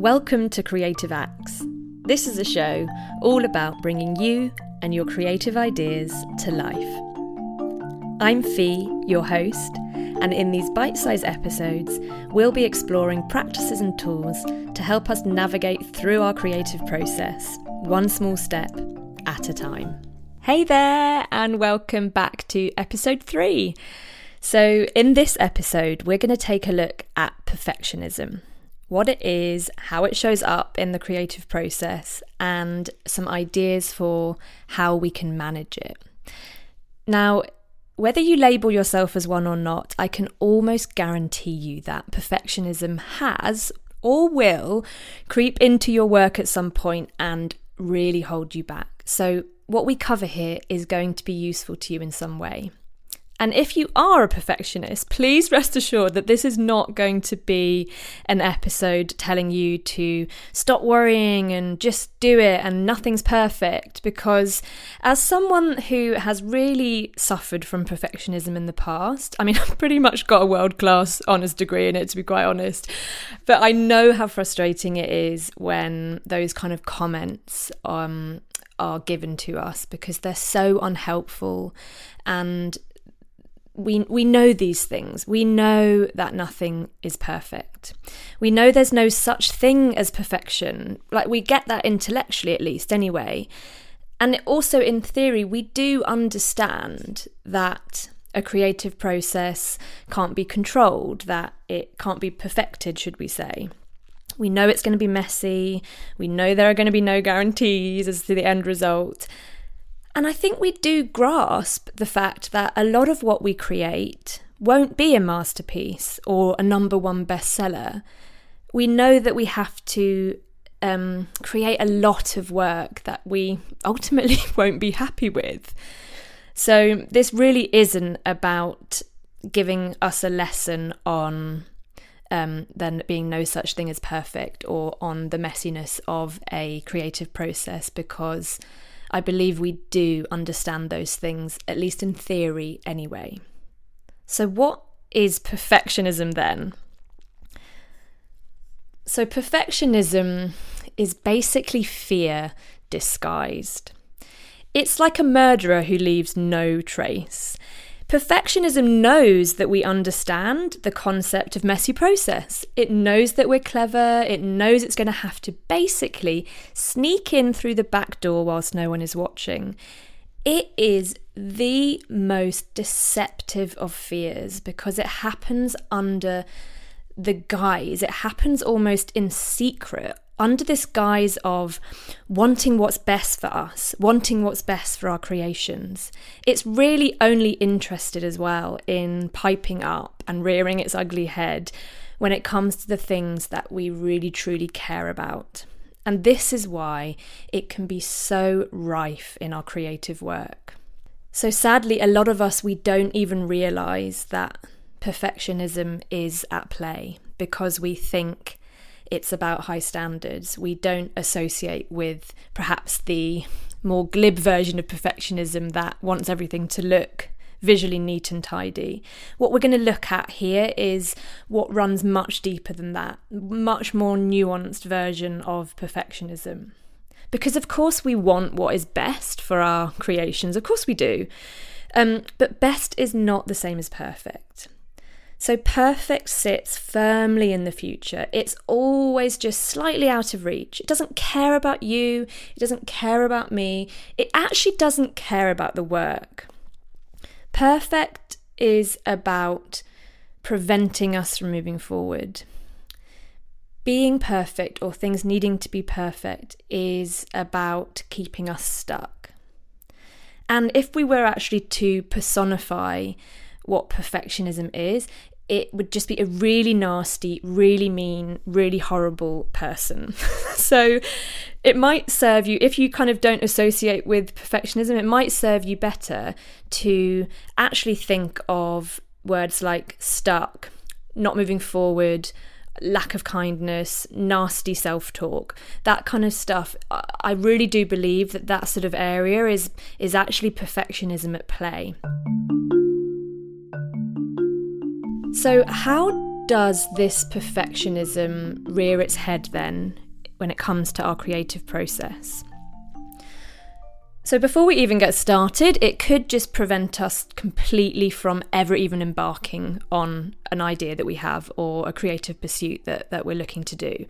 Welcome to Creative Acts. This is a show all about bringing you and your creative ideas to life. I'm Fi, your host, and in these bite sized episodes, we'll be exploring practices and tools to help us navigate through our creative process, one small step at a time. Hey there, and welcome back to episode three. So, in this episode, we're going to take a look at perfectionism what it is, how it shows up in the creative process, and some ideas for how we can manage it. Now, whether you label yourself as one or not, I can almost guarantee you that perfectionism has or will creep into your work at some point and really hold you back. So, what we cover here is going to be useful to you in some way. And if you are a perfectionist, please rest assured that this is not going to be an episode telling you to stop worrying and just do it and nothing's perfect. Because as someone who has really suffered from perfectionism in the past, I mean, I've pretty much got a world class honours degree in it, to be quite honest. But I know how frustrating it is when those kind of comments um, are given to us because they're so unhelpful and we we know these things. We know that nothing is perfect. We know there's no such thing as perfection. Like we get that intellectually at least anyway. And also in theory we do understand that a creative process can't be controlled, that it can't be perfected, should we say. We know it's going to be messy. We know there are going to be no guarantees as to the end result. And I think we do grasp the fact that a lot of what we create won't be a masterpiece or a number one bestseller. We know that we have to um, create a lot of work that we ultimately won't be happy with. So, this really isn't about giving us a lesson on um, there being no such thing as perfect or on the messiness of a creative process because I believe we do understand those things, at least in theory anyway. So, what is perfectionism then? So, perfectionism is basically fear disguised. It's like a murderer who leaves no trace. Perfectionism knows that we understand the concept of messy process. It knows that we're clever. It knows it's going to have to basically sneak in through the back door whilst no one is watching. It is the most deceptive of fears because it happens under the guise, it happens almost in secret under this guise of wanting what's best for us, wanting what's best for our creations, it's really only interested as well in piping up and rearing its ugly head when it comes to the things that we really truly care about. And this is why it can be so rife in our creative work. So, sadly, a lot of us, we don't even realize that perfectionism is at play because we think it's about high standards. We don't associate with perhaps the more glib version of perfectionism that wants everything to look visually neat and tidy. What we're going to look at here is what runs much deeper than that, much more nuanced version of perfectionism. Because, of course, we want what is best for our creations, of course we do. Um, but best is not the same as perfect. So perfect sits firmly in the future. It's always just slightly out of reach. It doesn't care about you, it doesn't care about me, it actually doesn't care about the work. Perfect is about preventing us from moving forward. Being perfect or things needing to be perfect is about keeping us stuck. And if we were actually to personify what perfectionism is, it would just be a really nasty, really mean, really horrible person. so it might serve you, if you kind of don't associate with perfectionism, it might serve you better to actually think of words like stuck, not moving forward, lack of kindness, nasty self talk, that kind of stuff. I really do believe that that sort of area is is actually perfectionism at play. So, how does this perfectionism rear its head then when it comes to our creative process? So, before we even get started, it could just prevent us completely from ever even embarking on an idea that we have or a creative pursuit that, that we're looking to do.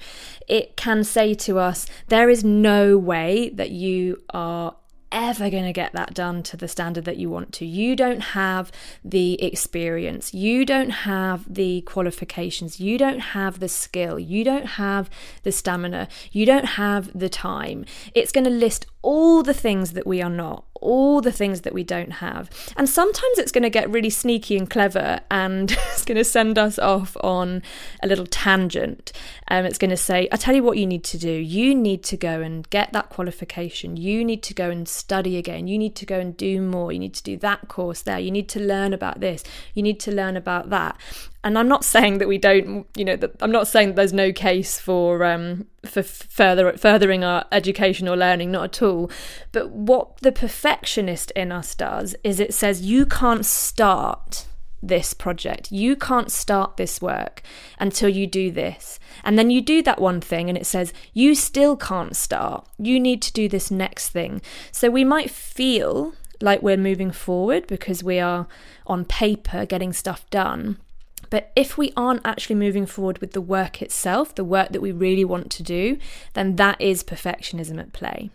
It can say to us, there is no way that you are ever going to get that done to the standard that you want to. You don't have the experience, you don't have the qualifications, you don't have the skill, you don't have the stamina, you don't have the time. It's going to list all the things that we are not, all the things that we don't have. And sometimes it's going to get really sneaky and clever and it's going to send us off on a little tangent. Um, it's going to say, I tell you what you need to do. You need to go and get that qualification. You need to go and study again. You need to go and do more. You need to do that course there. You need to learn about this. You need to learn about that and I'm not saying that we don't, you know, that I'm not saying that there's no case for um, for further furthering our education or learning, not at all. But what the perfectionist in us does is it says you can't start this project, you can't start this work until you do this, and then you do that one thing, and it says you still can't start. You need to do this next thing. So we might feel like we're moving forward because we are on paper getting stuff done but if we aren't actually moving forward with the work itself, the work that we really want to do, then that is perfectionism at play.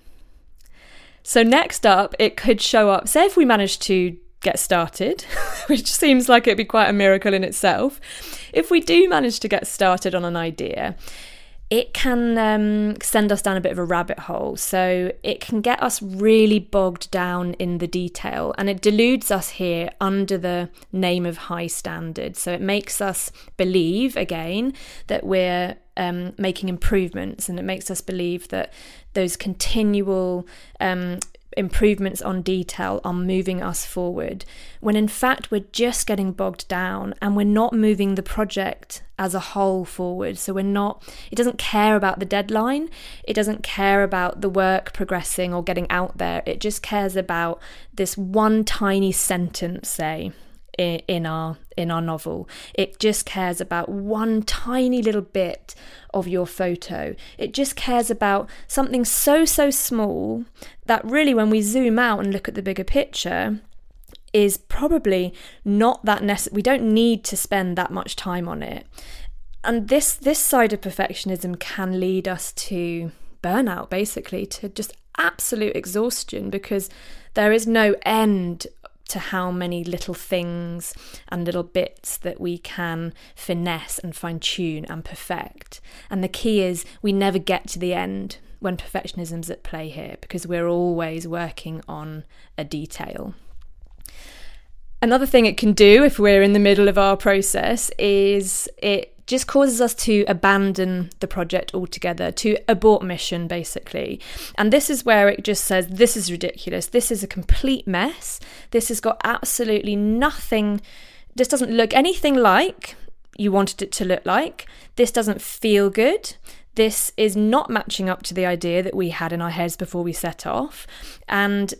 So, next up, it could show up, say, if we manage to get started, which seems like it'd be quite a miracle in itself. If we do manage to get started on an idea, it can um, send us down a bit of a rabbit hole. So it can get us really bogged down in the detail and it deludes us here under the name of high standards. So it makes us believe, again, that we're um, making improvements and it makes us believe that those continual um, improvements on detail are moving us forward, when in fact we're just getting bogged down and we're not moving the project as a whole forward. So we're not, it doesn't care about the deadline, it doesn't care about the work progressing or getting out there, it just cares about this one tiny sentence, say, in our in our novel. It just cares about one tiny little bit of your photo. It just cares about something so so small that really when we zoom out and look at the bigger picture is probably not that necessary. We don't need to spend that much time on it. And this this side of perfectionism can lead us to burnout basically to just absolute exhaustion because there is no end to how many little things and little bits that we can finesse and fine tune and perfect. And the key is we never get to the end when perfectionism's at play here because we're always working on a detail. Another thing it can do if we're in the middle of our process is it just causes us to abandon the project altogether, to abort mission, basically. And this is where it just says, This is ridiculous. This is a complete mess. This has got absolutely nothing, this doesn't look anything like you wanted it to look like. This doesn't feel good. This is not matching up to the idea that we had in our heads before we set off. And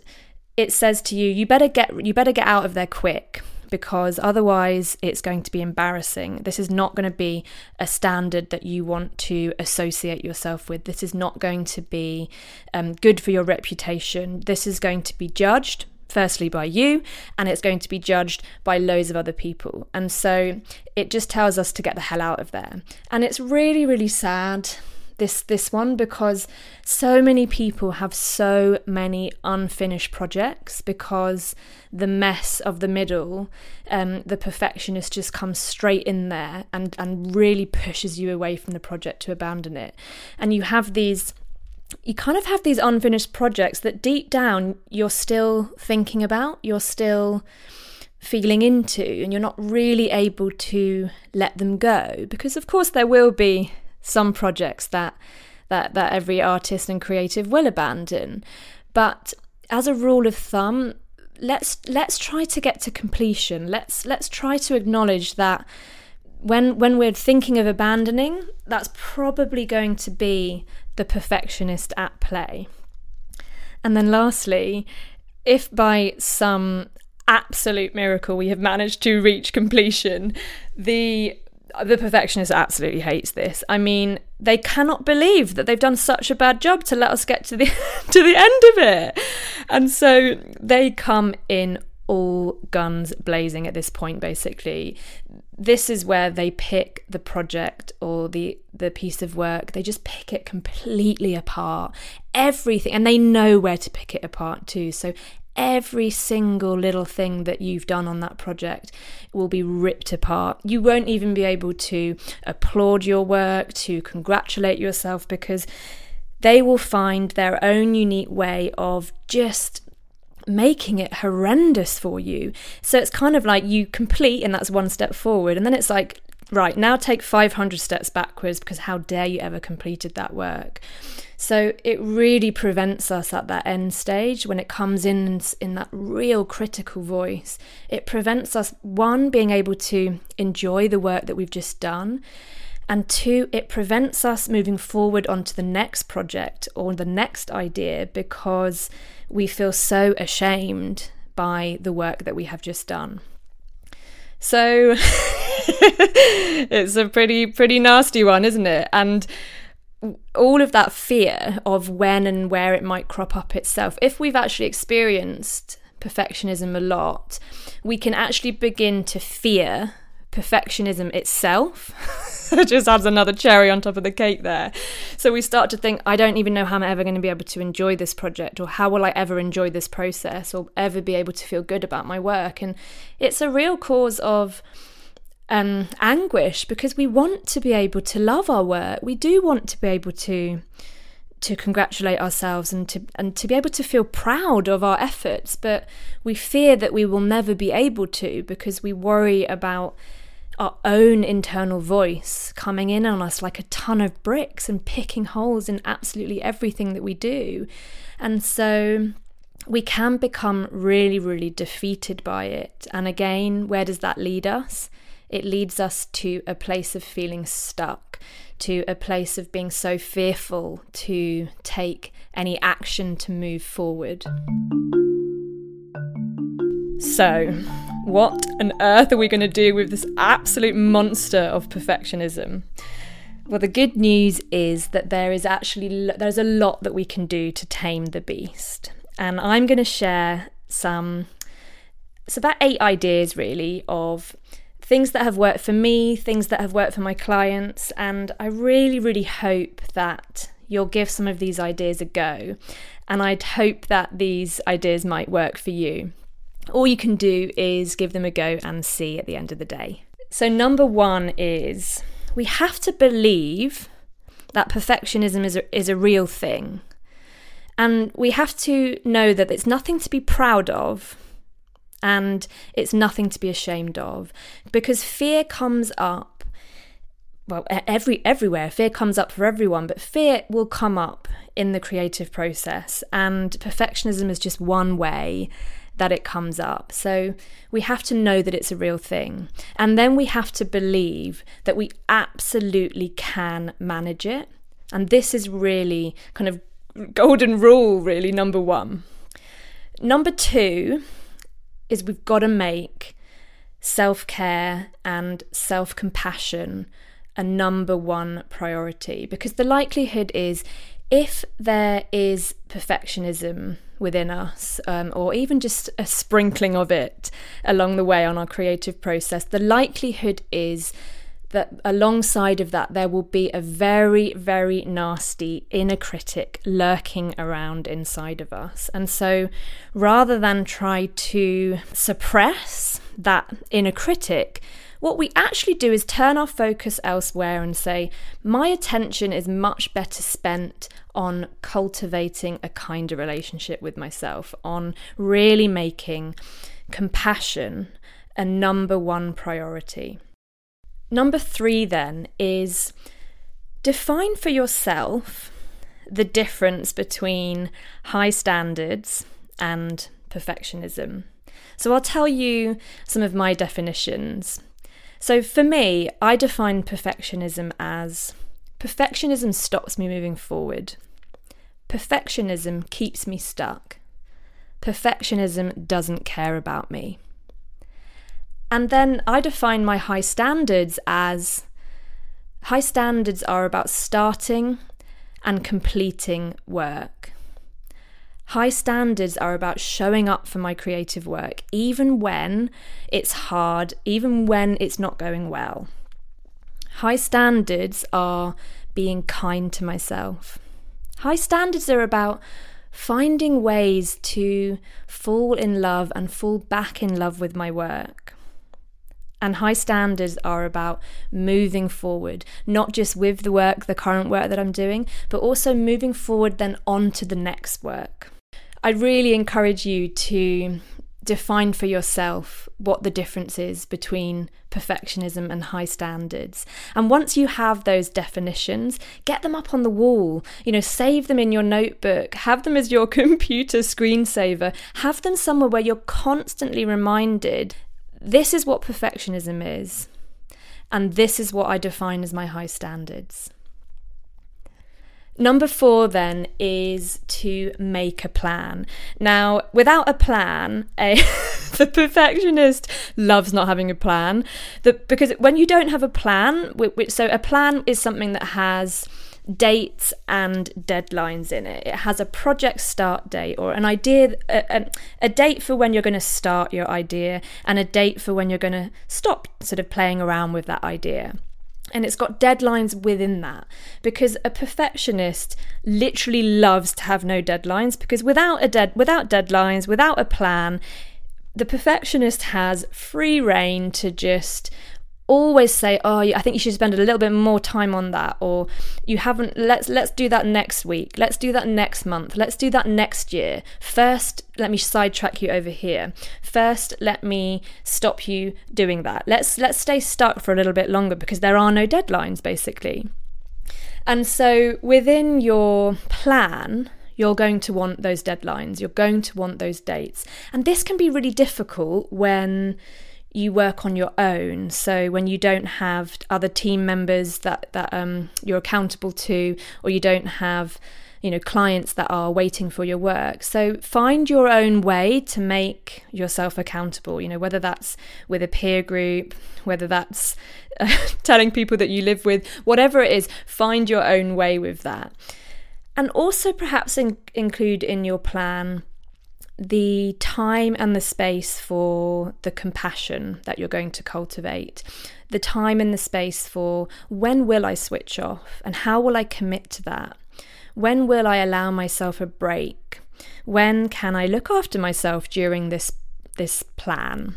it says to you, you better get you better get out of there quick because otherwise it's going to be embarrassing. This is not going to be a standard that you want to associate yourself with. This is not going to be um, good for your reputation. This is going to be judged firstly by you and it's going to be judged by loads of other people. And so it just tells us to get the hell out of there. And it's really, really sad this this one because so many people have so many unfinished projects because the mess of the middle um, the perfectionist just comes straight in there and and really pushes you away from the project to abandon it. And you have these you kind of have these unfinished projects that deep down you're still thinking about you're still feeling into and you're not really able to let them go because of course there will be some projects that that that every artist and creative will abandon. But as a rule of thumb, let's let's try to get to completion. Let's let's try to acknowledge that when when we're thinking of abandoning, that's probably going to be the perfectionist at play. And then lastly, if by some absolute miracle we have managed to reach completion, the the perfectionist absolutely hates this. I mean, they cannot believe that they've done such a bad job to let us get to the to the end of it. And so they come in all guns blazing at this point basically. This is where they pick the project or the the piece of work. They just pick it completely apart. Everything and they know where to pick it apart too. So every single little thing that you've done on that project will be ripped apart. You won't even be able to applaud your work, to congratulate yourself, because they will find their own unique way of just making it horrendous for you. So it's kind of like you complete, and that's one step forward, and then it's like, right, now take 500 steps backwards because how dare you ever completed that work. So it really prevents us at that end stage when it comes in in that real critical voice. It prevents us one being able to enjoy the work that we've just done. And two, it prevents us moving forward onto the next project or the next idea because we feel so ashamed by the work that we have just done. So it's a pretty pretty nasty one, isn't it? And all of that fear of when and where it might crop up itself, if we've actually experienced perfectionism a lot, we can actually begin to fear perfectionism itself. it just adds another cherry on top of the cake there. So we start to think, I don't even know how I'm ever going to be able to enjoy this project, or how will I ever enjoy this process, or ever be able to feel good about my work. And it's a real cause of um, anguish because we want to be able to love our work. We do want to be able to to congratulate ourselves and to and to be able to feel proud of our efforts, but we fear that we will never be able to because we worry about our own internal voice coming in on us like a ton of bricks and picking holes in absolutely everything that we do. And so we can become really, really defeated by it. And again, where does that lead us? It leads us to a place of feeling stuck, to a place of being so fearful to take any action to move forward. So, what on earth are we going to do with this absolute monster of perfectionism? Well, the good news is that there is actually there's a lot that we can do to tame the beast. And I'm going to share some it's about eight ideas really of things that have worked for me, things that have worked for my clients, and I really, really hope that you'll give some of these ideas a go. And I'd hope that these ideas might work for you. All you can do is give them a go and see at the end of the day. So, number one is we have to believe that perfectionism is a, is a real thing. And we have to know that it's nothing to be proud of and it's nothing to be ashamed of because fear comes up well every everywhere fear comes up for everyone but fear will come up in the creative process and perfectionism is just one way that it comes up. So we have to know that it's a real thing. And then we have to believe that we absolutely can manage it. And this is really kind of golden rule, really, number one. Number two is we've got to make self care and self compassion a number one priority because the likelihood is if there is perfectionism within us, um, or even just a sprinkling of it along the way on our creative process, the likelihood is that alongside of that, there will be a very, very nasty inner critic lurking around inside of us. And so rather than try to suppress that inner critic, what we actually do is turn our focus elsewhere and say, My attention is much better spent on cultivating a kinder relationship with myself, on really making compassion a number one priority. Number three, then, is define for yourself the difference between high standards and perfectionism. So, I'll tell you some of my definitions. So, for me, I define perfectionism as perfectionism stops me moving forward, perfectionism keeps me stuck, perfectionism doesn't care about me. And then I define my high standards as High standards are about starting and completing work. High standards are about showing up for my creative work, even when it's hard, even when it's not going well. High standards are being kind to myself. High standards are about finding ways to fall in love and fall back in love with my work. And high standards are about moving forward, not just with the work, the current work that I'm doing, but also moving forward then on to the next work. I really encourage you to define for yourself what the difference is between perfectionism and high standards. And once you have those definitions, get them up on the wall. You know, save them in your notebook, have them as your computer screensaver, have them somewhere where you're constantly reminded this is what perfectionism is, and this is what I define as my high standards. Number four, then, is to make a plan. Now, without a plan, a the perfectionist loves not having a plan. The, because when you don't have a plan, which, so a plan is something that has dates and deadlines in it. It has a project start date or an idea, a, a, a date for when you're going to start your idea, and a date for when you're going to stop sort of playing around with that idea and it's got deadlines within that. Because a perfectionist literally loves to have no deadlines because without a dead without deadlines without a plan the perfectionist has free reign to just always say oh i think you should spend a little bit more time on that or you haven't let's let's do that next week. Let's do that next month. Let's do that next year. First let me sidetrack you over here. First let me stop you doing that. Let's let's stay stuck for a little bit longer because there are no deadlines basically. And so within your plan you're going to want those deadlines. You're going to want those dates. And this can be really difficult when you work on your own. So when you don't have other team members that that um, you're accountable to, or you don't have you know clients that are waiting for your work so find your own way to make yourself accountable you know whether that's with a peer group whether that's uh, telling people that you live with whatever it is find your own way with that and also perhaps in- include in your plan the time and the space for the compassion that you're going to cultivate, the time and the space for when will I switch off and how will I commit to that? When will I allow myself a break? When can I look after myself during this this plan?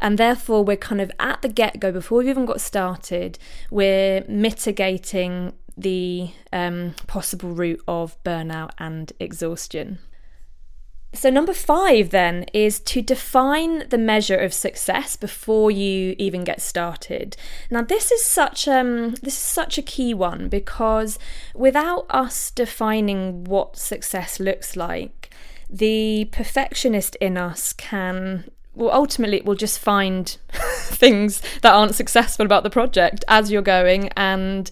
And therefore, we're kind of at the get go before we've even got started, we're mitigating the um, possible route of burnout and exhaustion. So, number five then is to define the measure of success before you even get started. Now, this is such um, this is such a key one because without us defining what success looks like, the perfectionist in us can well ultimately it will just find things that aren't successful about the project as you're going and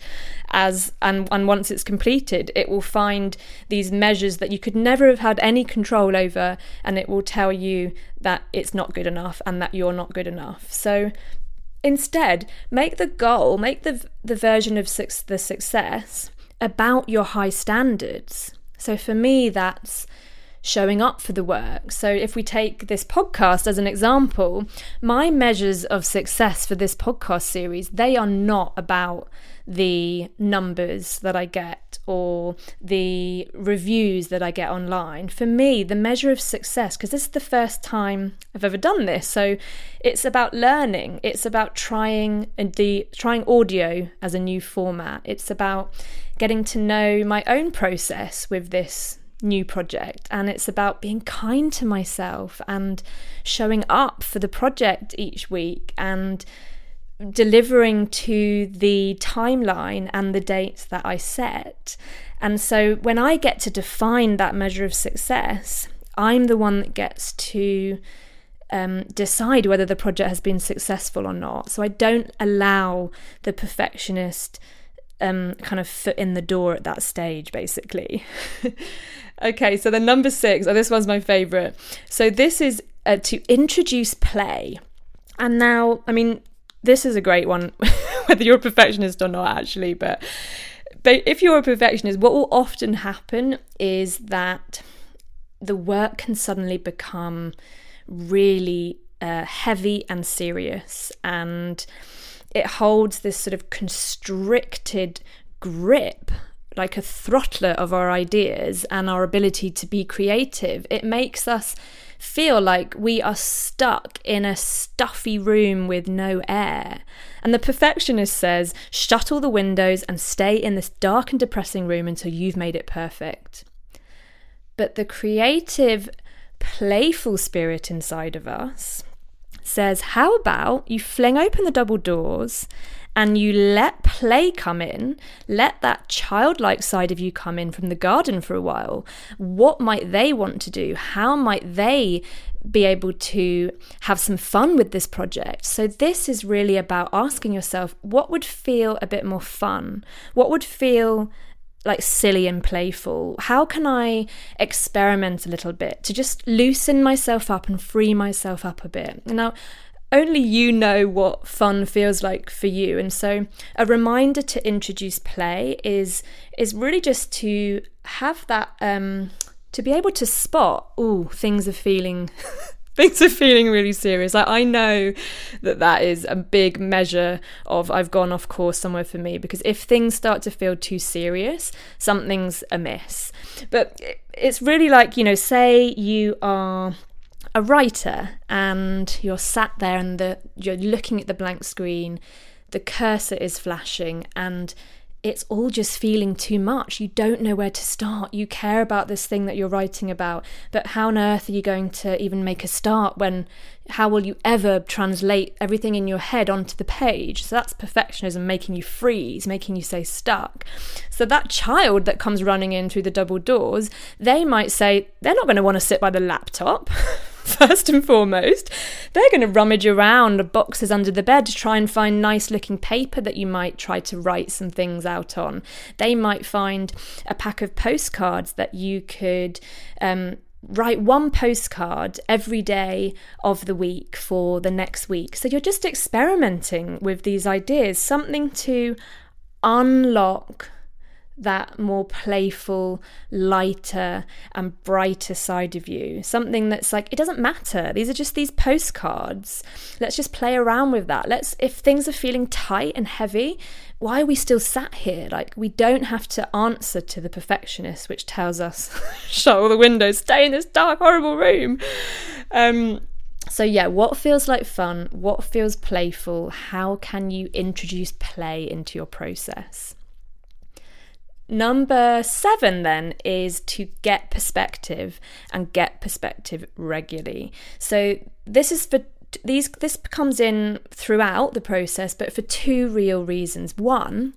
as and and once it's completed it will find these measures that you could never have had any control over and it will tell you that it's not good enough and that you're not good enough. So instead make the goal make the the version of su- the success about your high standards. So for me that's showing up for the work. So, if we take this podcast as an example, my measures of success for this podcast series, they are not about the numbers that I get or the reviews that I get online. For me, the measure of success, because this is the first time I've ever done this, so it's about learning. It's about trying the trying audio as a new format. It's about getting to know my own process with this new project and it's about being kind to myself and showing up for the project each week and delivering to the timeline and the dates that I set. And so when I get to define that measure of success, I'm the one that gets to um, decide whether the project has been successful or not. So I don't allow the perfectionist um, kind of foot in the door at that stage, basically. okay, so the number six, oh, this one's my favourite. So this is uh, to introduce play. And now, I mean, this is a great one whether you're a perfectionist or not, actually. But, but if you're a perfectionist, what will often happen is that the work can suddenly become really uh, heavy and serious, and it holds this sort of constricted grip like a throttler of our ideas and our ability to be creative. It makes us feel like we are stuck in a stuffy room with no air. And the perfectionist says, shut all the windows and stay in this dark and depressing room until you've made it perfect. But the creative, playful spirit inside of us says, How about you fling open the double doors and you let play come in, let that childlike side of you come in from the garden for a while. What might they want to do? How might they be able to have some fun with this project? So, this is really about asking yourself what would feel a bit more fun? What would feel like silly and playful? How can I experiment a little bit to just loosen myself up and free myself up a bit? Now, only you know what fun feels like for you. And so a reminder to introduce play is is really just to have that um to be able to spot oh things are feeling things are feeling really serious. Like i know that that is a big measure of i've gone off course somewhere for me. Because if things start to feel too serious something's amiss. But it's really like you know say you are a writer and you're sat there and the, you're looking at the blank screen, the cursor is flashing, and it's all just feeling too much. You don't know where to start. You care about this thing that you're writing about, but how on earth are you going to even make a start when how will you ever translate everything in your head onto the page? So that's perfectionism making you freeze, making you say stuck. So that child that comes running in through the double doors, they might say they're not going to want to sit by the laptop. first and foremost. They're going to rummage around boxes under the bed to try and find nice looking paper that you might try to write some things out on. They might find a pack of postcards that you could. Um, write one postcard every day of the week for the next week. So you're just experimenting with these ideas, something to unlock that more playful, lighter, and brighter side of you. Something that's like, it doesn't matter. These are just these postcards. Let's just play around with that. Let's, if things are feeling tight and heavy, why are we still sat here? Like, we don't have to answer to the perfectionist, which tells us, shut all the windows, stay in this dark, horrible room. Um, so, yeah, what feels like fun? What feels playful? How can you introduce play into your process? Number seven, then, is to get perspective and get perspective regularly. So, this is for these, this comes in throughout the process, but for two real reasons. One,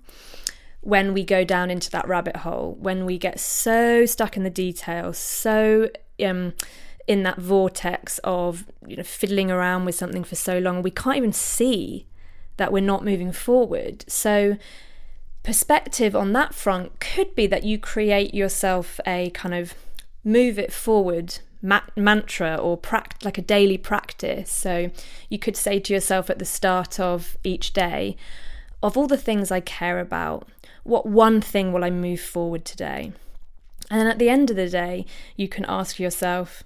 when we go down into that rabbit hole, when we get so stuck in the details, so um, in that vortex of you know fiddling around with something for so long, we can't even see that we're not moving forward. So perspective on that front could be that you create yourself a kind of move it forward mantra or pract- like a daily practice. So you could say to yourself at the start of each day, of all the things I care about, what one thing will I move forward today? And then at the end of the day, you can ask yourself,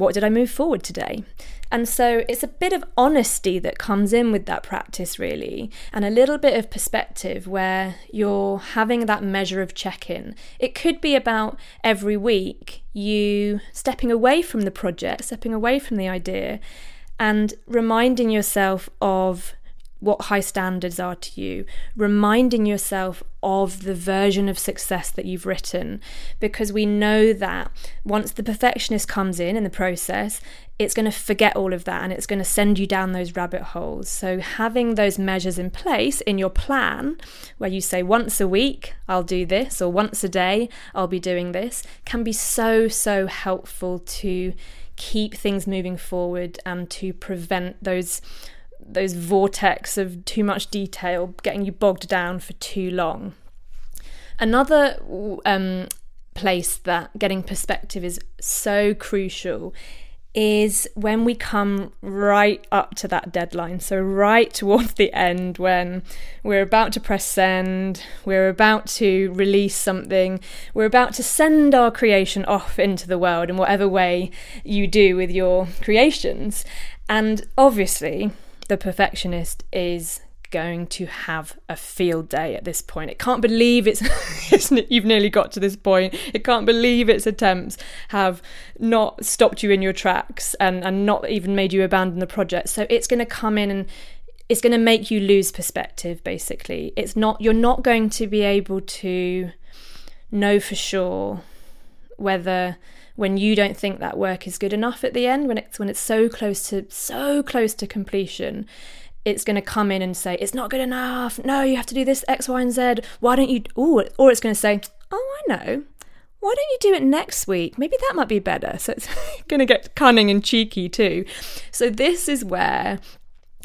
what did I move forward today? And so it's a bit of honesty that comes in with that practice, really, and a little bit of perspective where you're having that measure of check in. It could be about every week you stepping away from the project, stepping away from the idea, and reminding yourself of what high standards are to you, reminding yourself of the version of success that you've written. Because we know that once the perfectionist comes in in the process, it's going to forget all of that and it's going to send you down those rabbit holes. So, having those measures in place in your plan, where you say once a week, I'll do this, or once a day, I'll be doing this, can be so, so helpful to keep things moving forward and to prevent those those vortex of too much detail getting you bogged down for too long. Another um, place that getting perspective is so crucial is when we come right up to that deadline. So, right towards the end, when we're about to press send, we're about to release something, we're about to send our creation off into the world in whatever way you do with your creations. And obviously, the perfectionist is going to have a field day at this point. It can't believe it's, you've nearly got to this point. It can't believe its attempts have not stopped you in your tracks and, and not even made you abandon the project. So it's going to come in and it's going to make you lose perspective basically. It's not you're not going to be able to know for sure whether when you don't think that work is good enough at the end when it's when it's so close to so close to completion it's going to come in and say it's not good enough. No, you have to do this X, Y, and Z. Why don't you? Ooh, or it's going to say, oh, I know. Why don't you do it next week? Maybe that might be better. So it's going to get cunning and cheeky too. So this is where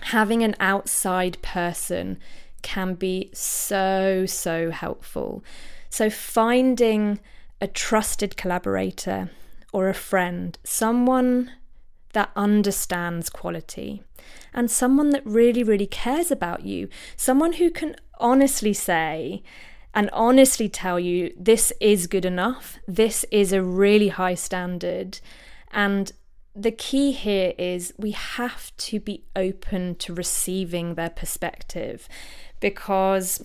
having an outside person can be so so helpful. So finding a trusted collaborator or a friend, someone that understands quality and someone that really, really cares about you, someone who can honestly say, and honestly tell you this is good enough, this is a really high standard. And the key here is we have to be open to receiving their perspective because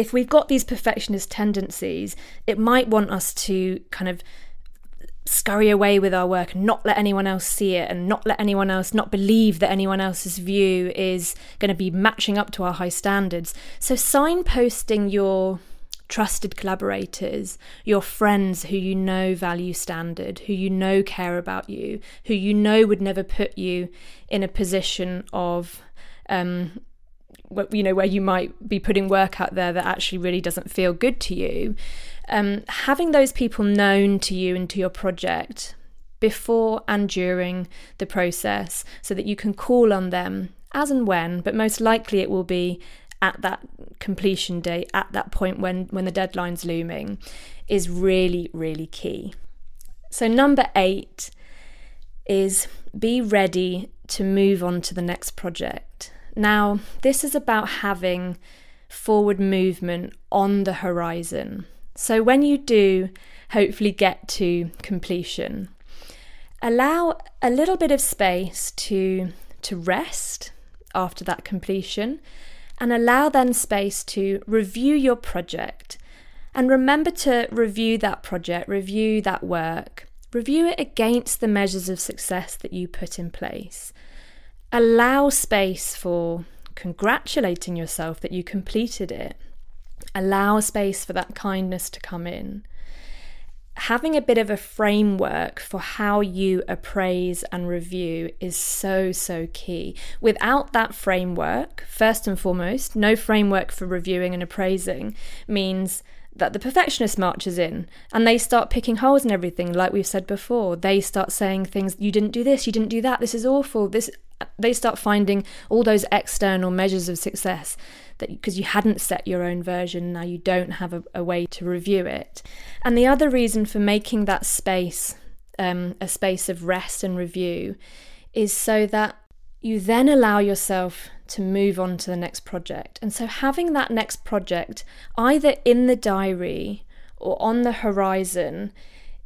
if we've got these perfectionist tendencies, it might want us to kind of scurry away with our work and not let anyone else see it and not let anyone else not believe that anyone else's view is going to be matching up to our high standards. So signposting your trusted collaborators, your friends who you know value standard, who you know care about you, who you know would never put you in a position of um, you know where you might be putting work out there that actually really doesn't feel good to you um, having those people known to you and to your project before and during the process so that you can call on them as and when, but most likely it will be at that completion date, at that point when, when the deadline's looming, is really, really key. So, number eight is be ready to move on to the next project. Now, this is about having forward movement on the horizon. So when you do hopefully get to completion, allow a little bit of space to to rest after that completion and allow then space to review your project and remember to review that project, review that work, review it against the measures of success that you put in place. Allow space for congratulating yourself that you completed it allow space for that kindness to come in. Having a bit of a framework for how you appraise and review is so, so key. Without that framework, first and foremost, no framework for reviewing and appraising means that the perfectionist marches in and they start picking holes in everything like we've said before. They start saying things you didn't do this you didn't do that this is awful. This they start finding all those external measures of success that because you hadn't set your own version now you don't have a, a, way to review it. And the other reason for making that space um, a space of rest and review is so that you then allow yourself to move on to the next project and so having that next project either in the diary or on the horizon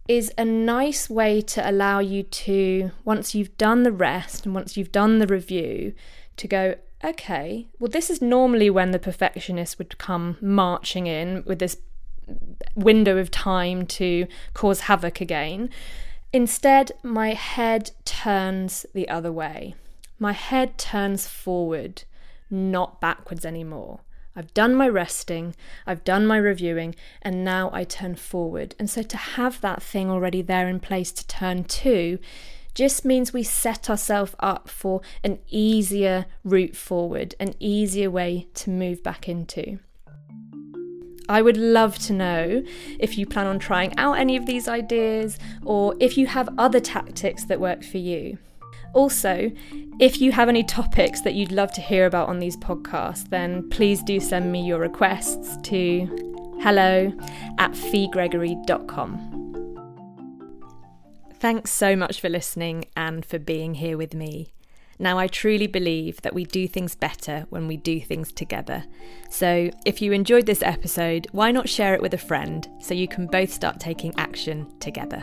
is a nice way to allow you to, once you've done the rest and once you've done the review, to go, okay, well, this is normally when the perfectionist would come marching in with this window of time to cause havoc again. Instead, my head turns the other way. My head turns forward, not backwards anymore. I've done my resting, I've done my reviewing, and now I turn forward. And so to have that thing already there in place to turn to just means we set ourselves up for an easier route forward, an easier way to move back into. I would love to know if you plan on trying out any of these ideas or if you have other tactics that work for you. Also, if you have any topics that you'd love to hear about on these podcasts, then please do send me your requests to hello at figregory.com. Thanks so much for listening and for being here with me. Now, I truly believe that we do things better when we do things together. So, if you enjoyed this episode, why not share it with a friend so you can both start taking action together?